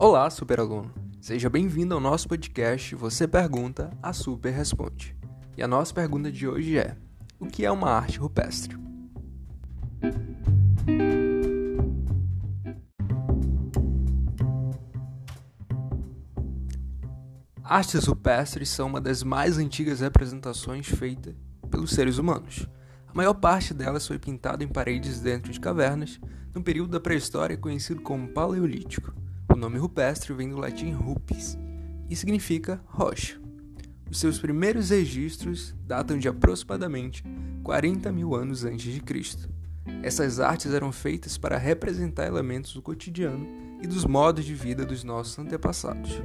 Olá, superaluno! Seja bem-vindo ao nosso podcast Você Pergunta, a Super Responde. E a nossa pergunta de hoje é: O que é uma arte rupestre? Artes rupestres são uma das mais antigas representações feitas pelos seres humanos. A maior parte delas foi pintada em paredes dentro de cavernas, no período da pré-história conhecido como Paleolítico. Nome rupestre vem do latim rupes e significa rocha. Os seus primeiros registros datam de aproximadamente 40 mil anos antes de Cristo. Essas artes eram feitas para representar elementos do cotidiano e dos modos de vida dos nossos antepassados.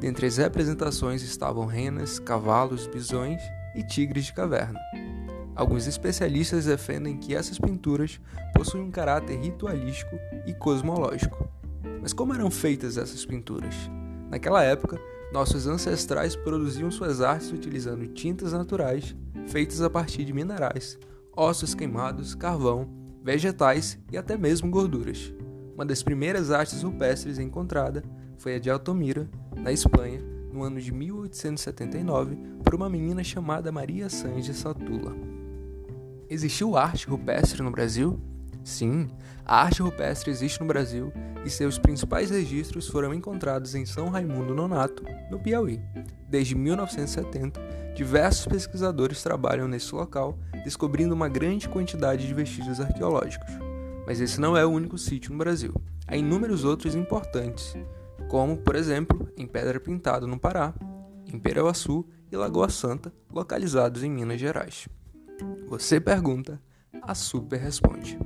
Dentre as representações estavam renas, cavalos, bisões e tigres de caverna. Alguns especialistas defendem que essas pinturas possuem um caráter ritualístico e cosmológico. Mas como eram feitas essas pinturas? Naquela época, nossos ancestrais produziam suas artes utilizando tintas naturais feitas a partir de minerais, ossos queimados, carvão, vegetais e até mesmo gorduras. Uma das primeiras artes rupestres encontrada foi a de Altamira, na Espanha, no ano de 1879, por uma menina chamada Maria Sanches Satula. Existiu arte rupestre no Brasil? Sim, a arte rupestre existe no Brasil e seus principais registros foram encontrados em São Raimundo Nonato, no Piauí. Desde 1970, diversos pesquisadores trabalham nesse local, descobrindo uma grande quantidade de vestígios arqueológicos. Mas esse não é o único sítio no Brasil. Há inúmeros outros importantes, como, por exemplo, em Pedra Pintada, no Pará, em Pereuaçu e Lagoa Santa, localizados em Minas Gerais. Você pergunta, a Super responde.